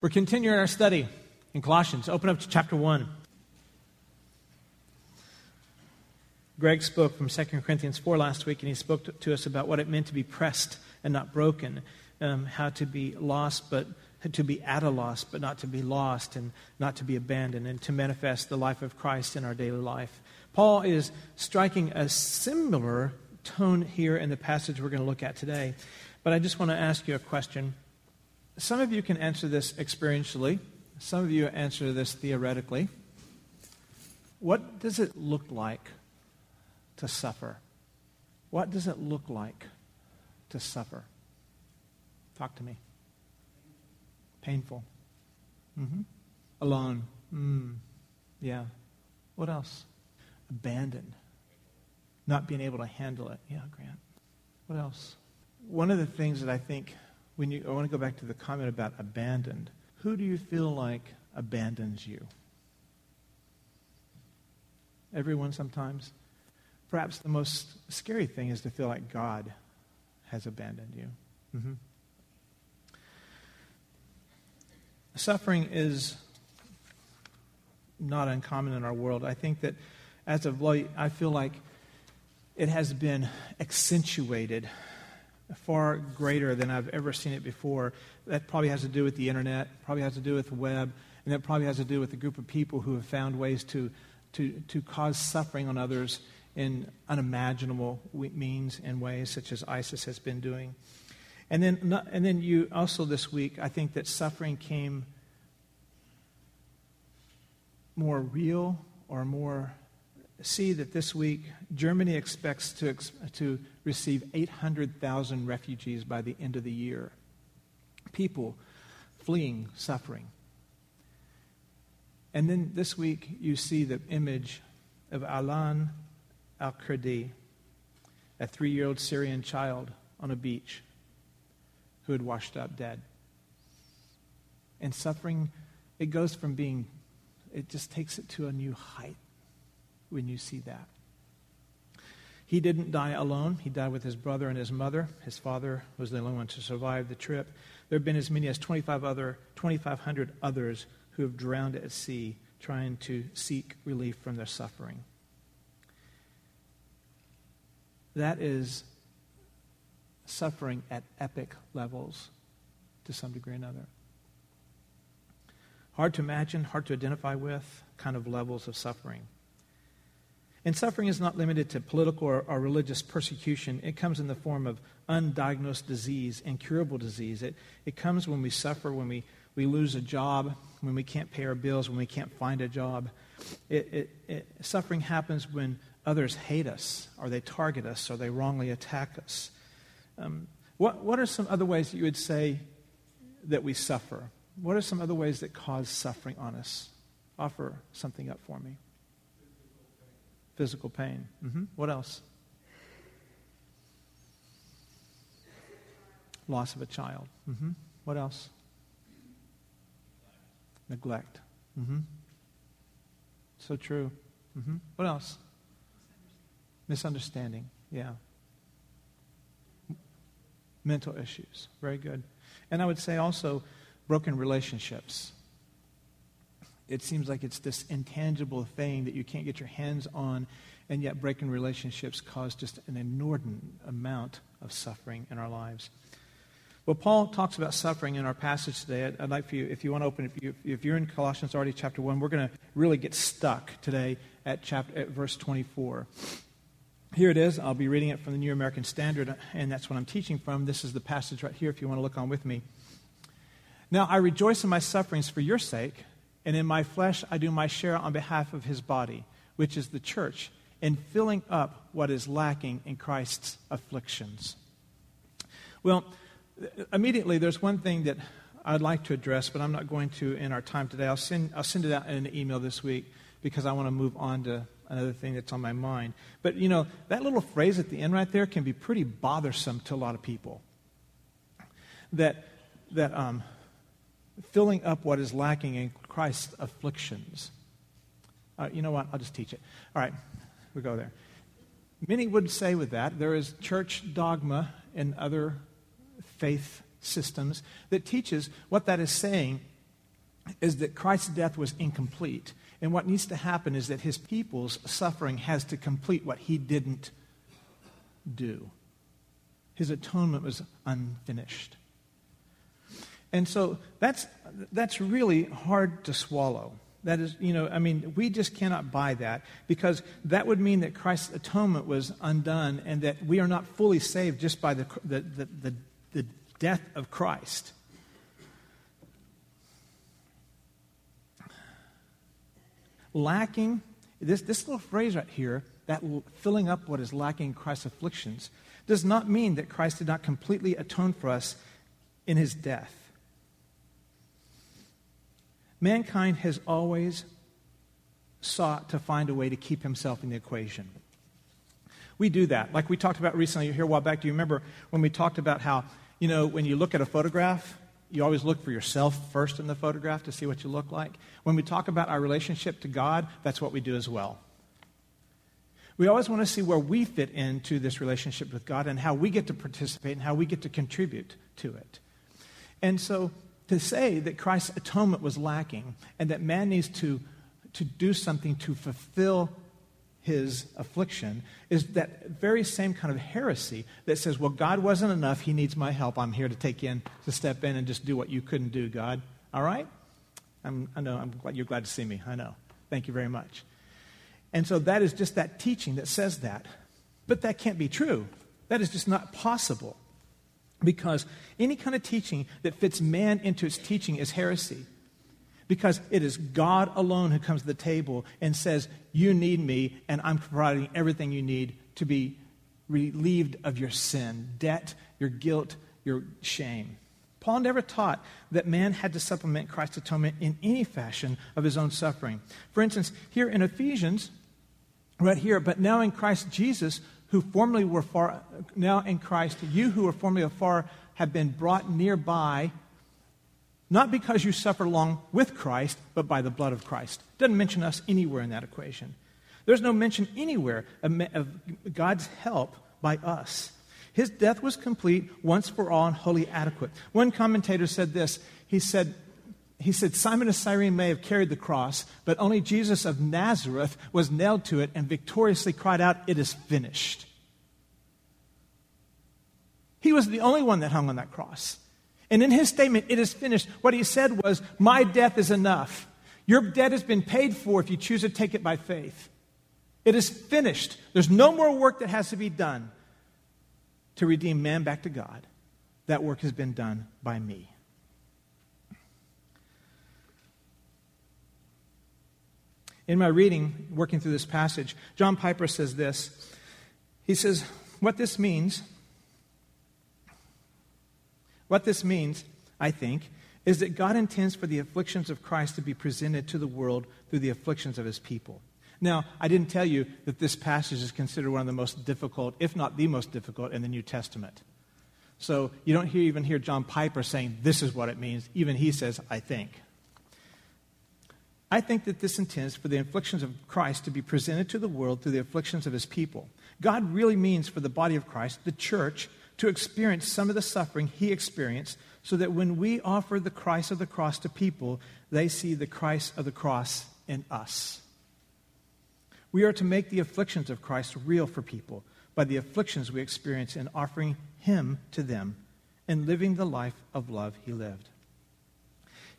We're continuing our study in Colossians. Open up to chapter 1. Greg spoke from 2 Corinthians 4 last week, and he spoke to us about what it meant to be pressed and not broken, um, how to be lost, but to be at a loss, but not to be lost, and not to be abandoned, and to manifest the life of Christ in our daily life. Paul is striking a similar tone here in the passage we're going to look at today. But I just want to ask you a question. Some of you can answer this experientially, some of you answer this theoretically. What does it look like to suffer? What does it look like to suffer? Talk to me. Painful. Mm-hmm. Alone. Mm. Yeah. What else? Abandoned. Not being able to handle it. Yeah, Grant. What else? One of the things that I think when you, I want to go back to the comment about abandoned. Who do you feel like abandons you? Everyone sometimes. Perhaps the most scary thing is to feel like God has abandoned you. Mm-hmm. Suffering is not uncommon in our world. I think that as of late, I feel like it has been accentuated far greater than I've ever seen it before. That probably has to do with the internet, probably has to do with the web, and that probably has to do with a group of people who have found ways to, to, to cause suffering on others in unimaginable means and ways, such as ISIS has been doing. And then, and then you also this week, I think that suffering came more real or more see that this week Germany expects to, to receive 800,000 refugees by the end of the year. People fleeing suffering. And then this week you see the image of Alan al Kurdi, a three year old Syrian child on a beach who had washed up dead. And suffering, it goes from being, it just takes it to a new height when you see that. He didn't die alone. He died with his brother and his mother. His father was the only one to survive the trip. There have been as many as 25 other, 2,500 others who have drowned at sea trying to seek relief from their suffering. That is suffering at epic levels to some degree or another. Hard to imagine, hard to identify with kind of levels of suffering. And suffering is not limited to political or, or, religious persecution. It comes in the form of undiagnosed disease, incurable disease. It, it comes when we suffer, when we, we lose a job, when we can't pay our bills, when we can't find a job. It, it, it, suffering happens when others hate us, or they target us, or they wrongly attack us. Um, what, what are some other ways that you would say that we suffer? What are some other ways that cause suffering on us? Offer something up for me. Physical pain. Mm-hmm. What else? Loss of a child. Mm-hmm. What else? Neglect. Mm-hmm. So true. Mm-hmm. What else? Misunderstanding. Yeah. Mental issues. Very good. And I would say also broken relationships it seems like it's this intangible thing that you can't get your hands on, and yet breaking relationships cause just an inordinate amount of suffering in our lives. Well, Paul talks about suffering in our passage today. I'd, I'd like for you, if you want to open, if, you, if you're in Colossians already, chapter 1, we're going to really get stuck today at, chapter, at verse 24. Here it is. I'll be reading it from the New American Standard, and that's what I'm teaching from. This is the passage right here, if you want to look on with me. Now, I rejoice in my sufferings for your sake and in my flesh I do my share on behalf of his body, which is the church, in filling up what is lacking in Christ's afflictions. Well, immediately there's one thing that I'd like to address, but I'm not going to in our time today. I'll send, I'll send it out in an email this week because I want to move on to another thing that's on my mind. But, you know, that little phrase at the end right there can be pretty bothersome to a lot of people. That, that um, filling up what is lacking in Christ's afflictions. Uh, you know what? I'll just teach it. All right, we go there. Many would say with that, there is church dogma and other faith systems that teaches what that is saying is that Christ's death was incomplete. And what needs to happen is that his people's suffering has to complete what he didn't do. His atonement was unfinished. And so that's, that's really hard to swallow. That is, you know, I mean, we just cannot buy that because that would mean that Christ's atonement was undone and that we are not fully saved just by the, the, the, the, the death of Christ. Lacking, this, this little phrase right here, that filling up what is lacking in Christ's afflictions, does not mean that Christ did not completely atone for us in his death. Mankind has always sought to find a way to keep himself in the equation. We do that. Like we talked about recently here a while back. Do you remember when we talked about how, you know, when you look at a photograph, you always look for yourself first in the photograph to see what you look like? When we talk about our relationship to God, that's what we do as well. We always want to see where we fit into this relationship with God and how we get to participate and how we get to contribute to it. And so to say that Christ's atonement was lacking and that man needs to, to do something to fulfill his affliction is that very same kind of heresy that says, well, God wasn't enough. He needs my help. I'm here to take in, to step in and just do what you couldn't do, God. All right? I'm, I know. I'm glad you're glad to see me. I know. Thank you very much. And so that is just that teaching that says that. But that can't be true. That is just not possible. Because any kind of teaching that fits man into its teaching is heresy. Because it is God alone who comes to the table and says, You need me, and I'm providing everything you need to be relieved of your sin, debt, your guilt, your shame. Paul never taught that man had to supplement Christ's atonement in any fashion of his own suffering. For instance, here in Ephesians, right here, but now in Christ Jesus, who formerly were far, now in Christ, you who were formerly afar have been brought nearby, not because you suffer long with Christ, but by the blood of Christ. Doesn't mention us anywhere in that equation. There's no mention anywhere of, God's help by us. His death was complete once for all and wholly adequate. One commentator said this. He said, he said, Simon of Cyrene may have carried the cross, but only Jesus of Nazareth was nailed to it and victoriously cried out, It is finished. He was the only one that hung on that cross. And in his statement, It is finished, what he said was, My death is enough. Your debt has been paid for if you choose to take it by faith. It is finished. There's no more work that has to be done to redeem man back to God. That work has been done by me. In my reading, working through this passage, John Piper says this. He says, What this means, what this means, I think, is that God intends for the afflictions of Christ to be presented to the world through the afflictions of his people. Now, I didn't tell you that this passage is considered one of the most difficult, if not the most difficult, in the New Testament. So you don't hear, even hear John Piper saying, This is what it means. Even he says, I think. I think that this intends for the afflictions of Christ to be presented to the world through the afflictions of his people. God really means for the body of Christ, the church, to experience some of the suffering he experienced so that when we offer the Christ of the cross to people, they see the Christ of the cross in us. We are to make the afflictions of Christ real for people by the afflictions we experience in offering him to them and living the life of love he lived.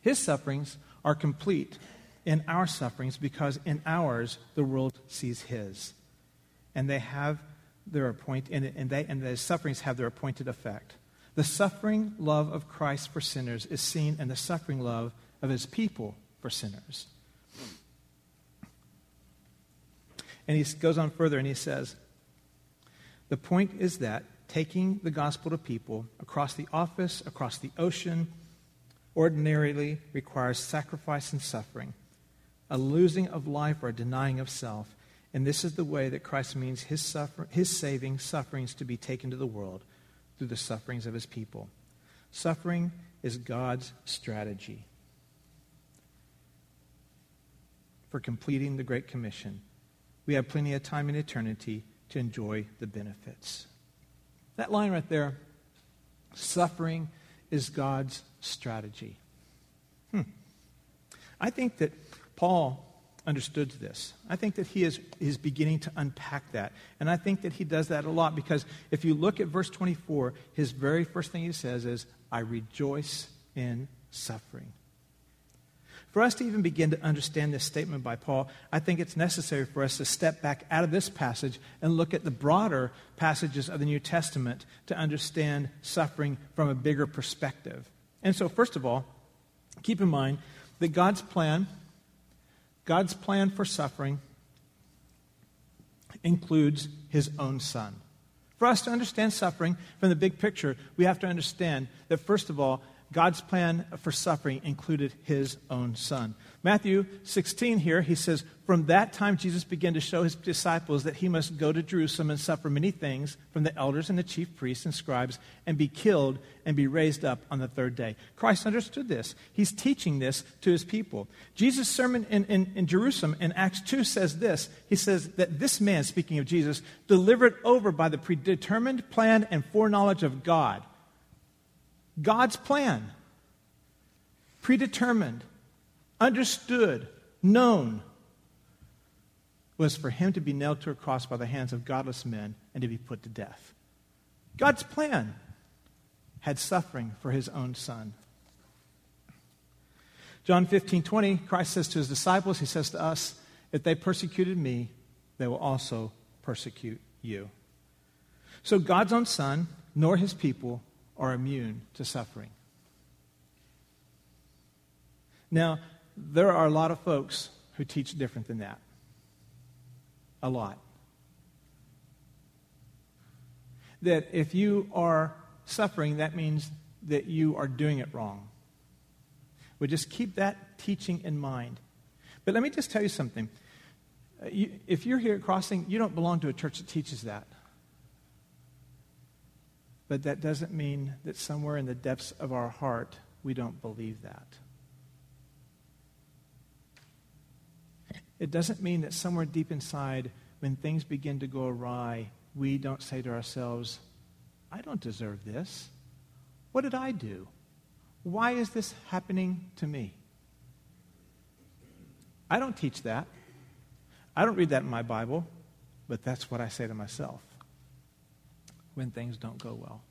His sufferings are complete in our sufferings because in ours the world sees his. And they have their appoint and, and they and the sufferings have their appointed effect. The suffering love of Christ for sinners is seen in the suffering love of his people for sinners. And he goes on further and he says, The point is that taking the gospel to people across the office, across the ocean, ordinarily requires sacrifice and suffering a losing of life or a denying of self. And this is the way that Christ means his, suffer- his saving sufferings to be taken to the world through the sufferings of his people. Suffering is God's strategy for completing the Great Commission. We have plenty of time in eternity to enjoy the benefits. That line right there, suffering is God's strategy. Hmm. I think that Paul understood this. I think that he is, is beginning to unpack that. And I think that he does that a lot because if you look at verse 24, his very first thing he says is, I rejoice in suffering. For us to even begin to understand this statement by Paul, I think it's necessary for us to step back out of this passage and look at the broader passages of the New Testament to understand suffering from a bigger perspective. And so, first of all, keep in mind that God's plan, God's plan for suffering includes his own son. For us to understand suffering from the big picture, we have to understand that, first of all, God's plan for suffering included his own son. Matthew 16 here, he says, From that time Jesus began to show his disciples that he must go to Jerusalem and suffer many things from the elders and the chief priests and scribes and be killed and be raised up on the third day. Christ understood this. He's teaching this to his people. Jesus' sermon in, in, in Jerusalem in Acts 2 says this He says that this man, speaking of Jesus, delivered over by the predetermined plan and foreknowledge of God God's plan, predetermined, understood, known, was for him to be nailed to a cross by the hands of godless men and to be put to death. God's plan had suffering for his own son. John 15, 20, Christ says to his disciples, He says to us, If they persecuted me, they will also persecute you. So God's own son, nor his people, are immune to suffering. Now, there are a lot of folks who teach different than that. A lot. That if you are suffering, that means that you are doing it wrong. We just keep that teaching in mind. But let me just tell you something. If you're here at Crossing, you don't belong to a church that teaches that. But that doesn't mean that somewhere in the depths of our heart we don't believe that. It doesn't mean that somewhere deep inside, when things begin to go awry, we don't say to ourselves, I don't deserve this. What did I do? Why is this happening to me? I don't teach that. I don't read that in my Bible, but that's what I say to myself when things don't go well.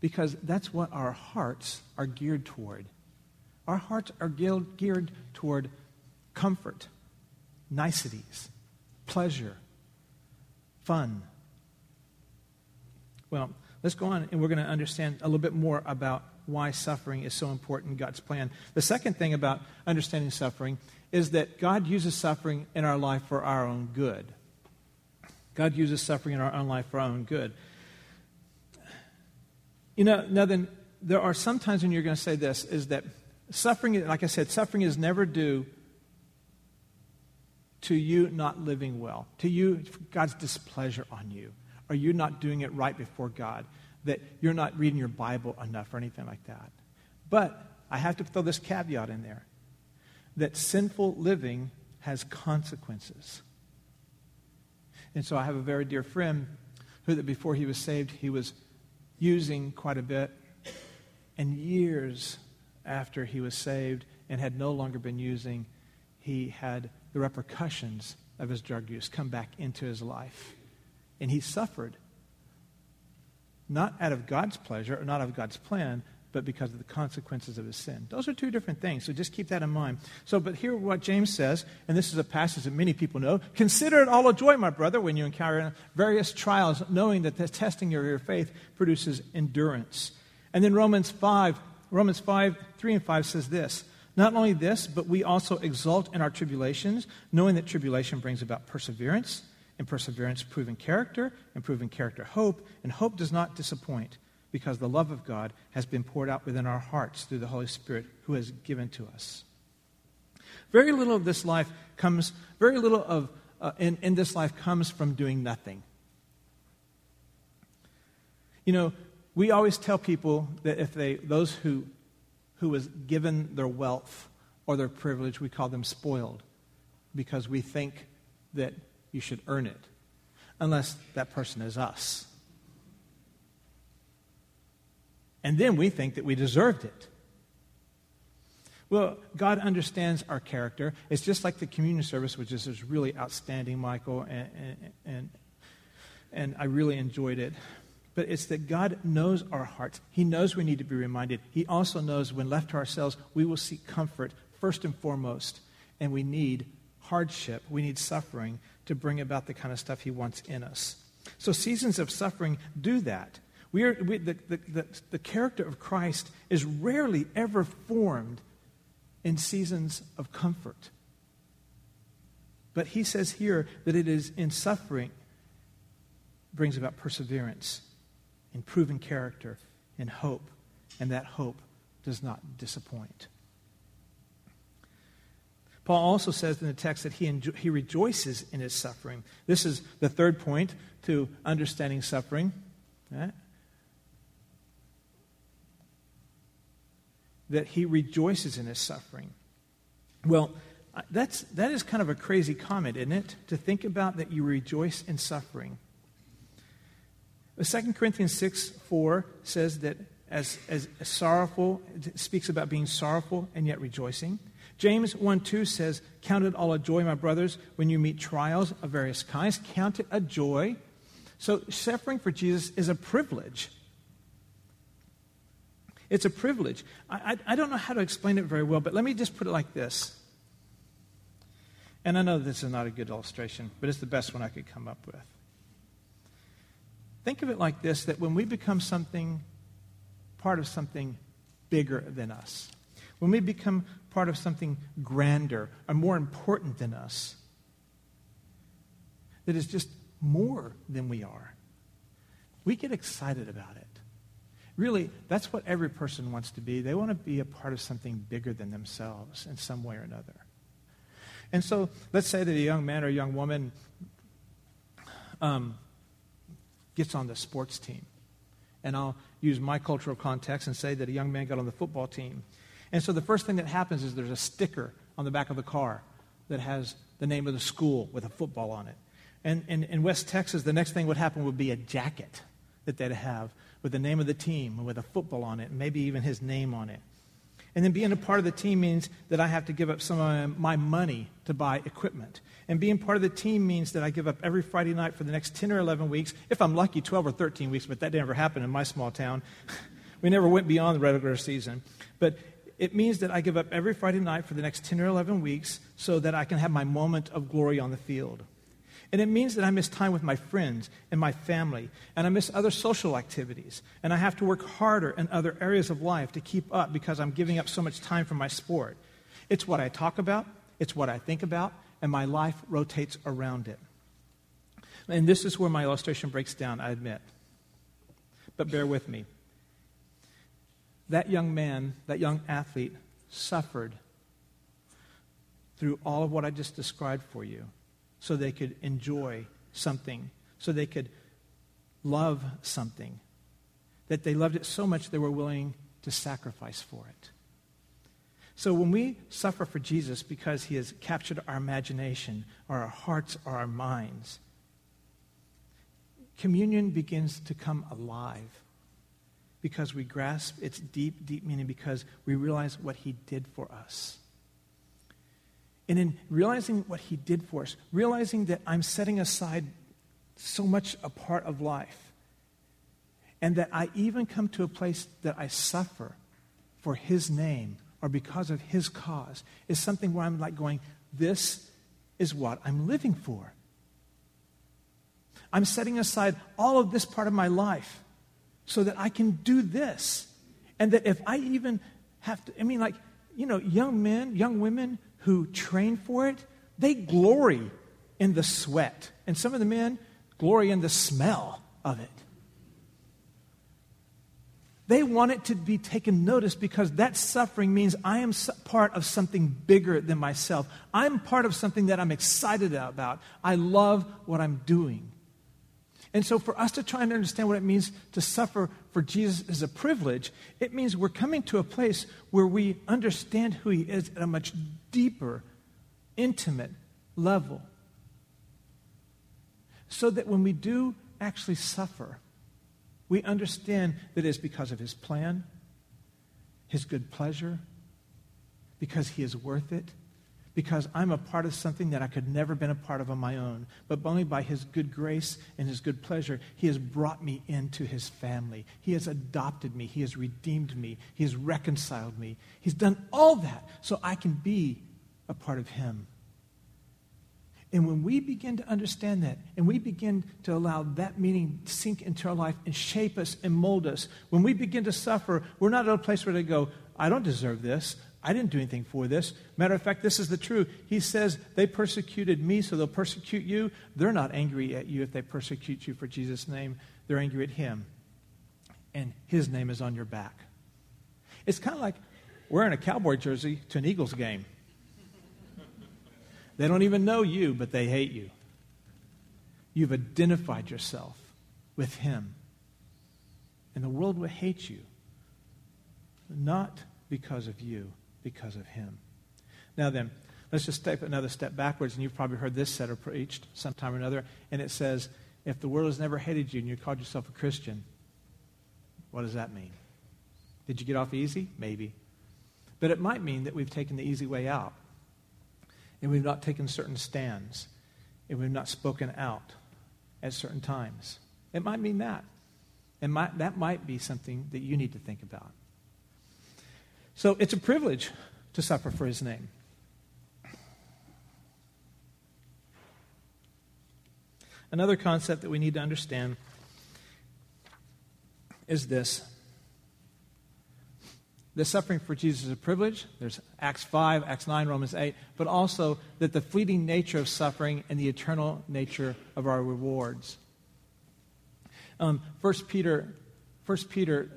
Because that's what our hearts are geared toward. Our hearts are geared toward comfort, niceties, pleasure, fun. Well, let's go on and we're going to understand a little bit more about why suffering is so important in God's plan. The second thing about understanding suffering is that God uses suffering in our life for our own good. God uses suffering in our own life for our own good. You know, now then, there are some times when you're going to say this is that suffering, like I said, suffering is never due to you not living well, to you, God's displeasure on you, or you not doing it right before God, that you're not reading your Bible enough or anything like that. But I have to throw this caveat in there that sinful living has consequences. And so I have a very dear friend who, that before he was saved, he was using quite a bit. And years after he was saved and had no longer been using, he had the repercussions of his drug use come back into his life. And he suffered, not out of God's pleasure or not out of God's plan, but because of the consequences of his sin. Those are two different things, so just keep that in mind. So, but here what James says, and this is a passage that many people know consider it all a joy, my brother, when you encounter various trials, knowing that the testing of your faith produces endurance. And then Romans 5, Romans 5, 3 and 5 says this. Not only this, but we also exult in our tribulations, knowing that tribulation brings about perseverance, and perseverance proven character, and proven character hope, and hope does not disappoint because the love of God has been poured out within our hearts through the Holy Spirit who has given to us. Very little of this life comes, very little of uh, in, in this life comes from doing nothing. You know, we always tell people that if they, those who, who was given their wealth or their privilege, we call them spoiled because we think that you should earn it, unless that person is us. And then we think that we deserved it. Well, God understands our character. It's just like the communion service, which is, is really outstanding, Michael, and, and, and, and I really enjoyed it. But it's that God knows our hearts. He knows we need to be reminded. He also knows when left to ourselves, we will seek comfort first and foremost, and we need hardship, we need suffering to bring about the kind of stuff He wants in us. So seasons of suffering do that. We are, we, the, the, the, the character of Christ is rarely ever formed in seasons of comfort. But he says here that it is in suffering brings about perseverance, in proven character, and hope, and that hope does not disappoint. Paul also says in the text that he, enjo- he rejoices in his suffering. This is the third point to understanding suffering. Right? That he rejoices in his suffering. Well, that's, that is kind of a crazy comment, isn't it? To think about that you rejoice in suffering. Uh, 2 Corinthians 6 4 says that as, as sorrowful, speaks about being sorrowful and yet rejoicing. James 1 2 says, Count it all a joy, my brothers, when you meet trials of various kinds. Count it a joy. So, suffering for Jesus is a privilege. It's a privilege. I, I, I, don't know how to explain it very well, but let me just put it like this. And I know this is not a good illustration, but it's the best one I could come up with. Think of it like this that when we become something, part of something bigger than us, when we become part of something grander or more important than us, that is just more than we are, we get excited about it. Really, that's what every person wants to be. They want to be a part of something bigger than themselves in some way or another. And so, let's say that a young man or a young woman um, gets on the sports team. And I'll use my cultural context and say that a young man got on the football team. And so the first thing that happens is there's a sticker on the back of the car that has the name of the school with a football on it. And in West Texas, the next thing would happen would be a jacket that they'd have with the name of the team with a football on it, maybe even his name on it. And then being a part of the team means that I have to give up some of my money to buy equipment. And being part of the team means that I give up every Friday night for the next 10 or 11 weeks, if I'm lucky, 12 or 13 weeks, but that never happened in my small town. we never went beyond the regular season. But it means that I give up every Friday night for the next 10 or 11 weeks so that I can have my moment of glory on the field. And it means that I miss time with my friends and my family, and I miss other social activities, and I have to work harder in other areas of life to keep up because I'm giving up so much time for my sport. It's what I talk about, it's what I think about, and my life rotates around it. And this is where my illustration breaks down, I admit. But bear with me that young man, that young athlete, suffered through all of what I just described for you so they could enjoy something, so they could love something, that they loved it so much they were willing to sacrifice for it. So when we suffer for Jesus because he has captured our imagination, or our hearts, or our minds, communion begins to come alive because we grasp its deep, deep meaning because we realize what he did for us. And in realizing what he did for us, realizing that I'm setting aside so much a part of life, and that I even come to a place that I suffer for his name or because of his cause, is something where I'm like going, this is what I'm living for. I'm setting aside all of this part of my life so that I can do this. And that if I even have to, I mean, like, you know, young men, young women who train for it, they glory in the sweat. And some of the men glory in the smell of it. They want it to be taken notice because that suffering means I am part of something bigger than myself. I'm part of something that I'm excited about. I love what I'm doing. And so, for us to try and understand what it means to suffer for Jesus as a privilege, it means we're coming to a place where we understand who He is at a much deeper, intimate level. So that when we do actually suffer, we understand that it's because of His plan, His good pleasure, because he is worth it, because I'm a part of something that I could never been a part of on my own, but only by his good grace and his good pleasure, he has brought me into his family. He has adopted me. He has redeemed me. He has reconciled me. He's done all that so I can be a part of him. And when we begin to understand that, and we begin to allow that meaning to sink into our life and shape us and mold us, when we begin to suffer, we're not at a place where they go, I don't deserve this. I didn't do anything for this. Matter of fact, this is the truth. He says, They persecuted me, so they'll persecute you. They're not angry at you if they persecute you for Jesus' name, they're angry at Him. And His name is on your back. It's kind of like wearing a cowboy jersey to an Eagles game. They don't even know you, but they hate you. You've identified yourself with Him. And the world will hate you, not because of you, because of Him. Now then, let's just take another step backwards, and you've probably heard this said or preached sometime or another, and it says, if the world has never hated you and you called yourself a Christian, what does that mean? Did you get off easy? Maybe. But it might mean that we've taken the easy way out and we've not taken certain stands, and we've not spoken out at certain times. It might mean that. And that might be something that you need to think about. So it's a privilege to suffer for his name. Another concept that we need to understand is this the suffering for Jesus is a privilege. There's Acts 5, Acts 9, Romans 8, but also that the fleeting nature of suffering and the eternal nature of our rewards. Um, 1 Peter, 1 Peter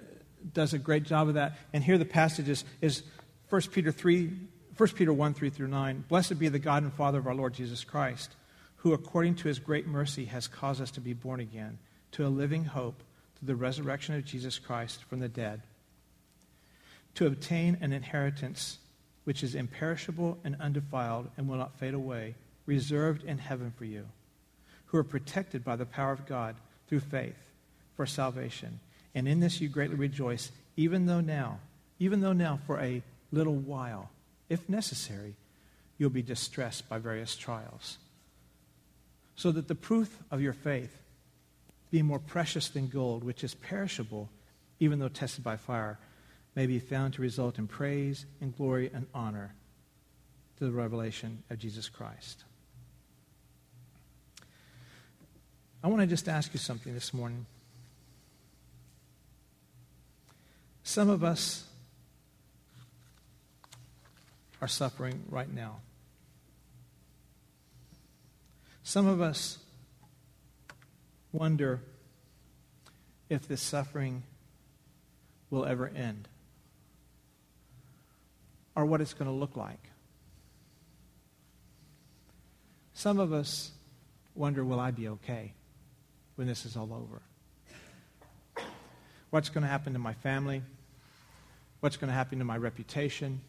does a great job of that. And here the passage is, is 1 Peter 3, 1 Peter 1, 3 through 9. Blessed be the God and Father of our Lord Jesus Christ, who according to his great mercy has caused us to be born again to a living hope through the resurrection of Jesus Christ from the dead to obtain an inheritance which is imperishable and undefiled and will not fade away, reserved in heaven for you, who are protected by the power of God through faith for salvation. And in this you greatly rejoice, even though now, even though now for a little while, if necessary, you'll be distressed by various trials. So that the proof of your faith, being more precious than gold, which is perishable, even though tested by fire, may be found to result in praise and glory and honor to the revelation of Jesus Christ. I want to just ask you something this morning. Some of us are suffering right now. Some of us wonder if this suffering will ever end or what it's going to look like. Some of us wonder, will I be okay when this is all over? What's going to happen to my family? What's going to happen to my reputation?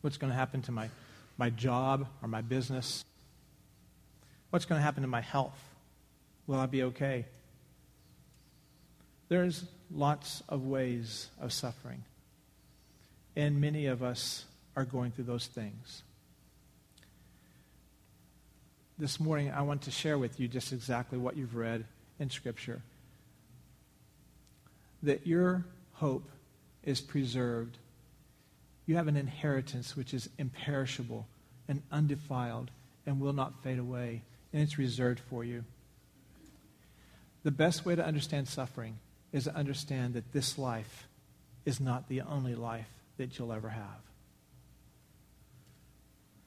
What's going to happen to my, my job or my business? What's going to happen to my health? Will I be okay? There's lots of ways of suffering. And many of us are going through those things. This morning, I want to share with you just exactly what you've read in Scripture. That your hope is preserved. You have an inheritance which is imperishable and undefiled and will not fade away, and it's reserved for you. The best way to understand suffering is to understand that this life is not the only life that you'll ever have.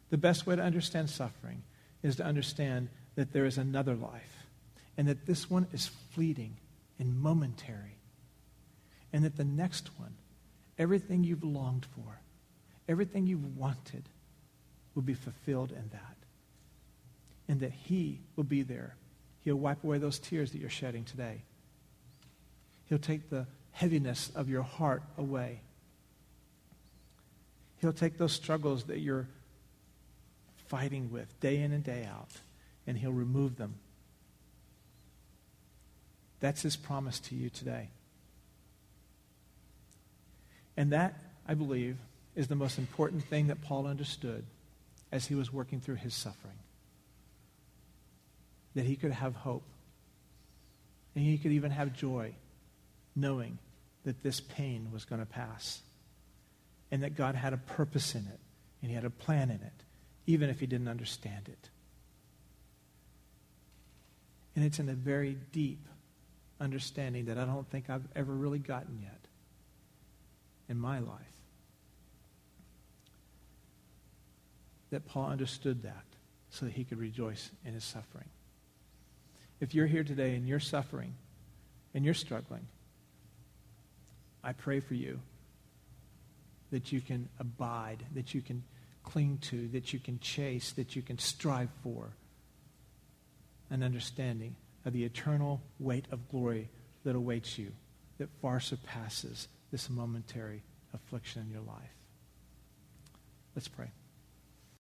The best way to understand suffering is to understand that there is another life and that this one is fleeting and momentary and that the next one, everything you've longed for, everything you've wanted, will be fulfilled in that. And that He will be there. He'll wipe away those tears that you're shedding today. He'll take the heaviness of your heart away. He'll take those struggles that you're fighting with day in and day out, and He'll remove them. That's His promise to you today. And that, I believe, is the most important thing that Paul understood as he was working through his suffering. That he could have hope. And he could even have joy knowing that this pain was going to pass. And that God had a purpose in it. And he had a plan in it, even if he didn't understand it. And it's in a very deep understanding that I don't think I've ever really gotten yet in my life. That Paul understood that so that he could rejoice in his suffering. If you're here today and you're suffering and you're struggling, I pray for you that you can abide, that you can cling to, that you can chase, that you can strive for an understanding of the eternal weight of glory that awaits you, that far surpasses this momentary affliction in your life. Let's pray.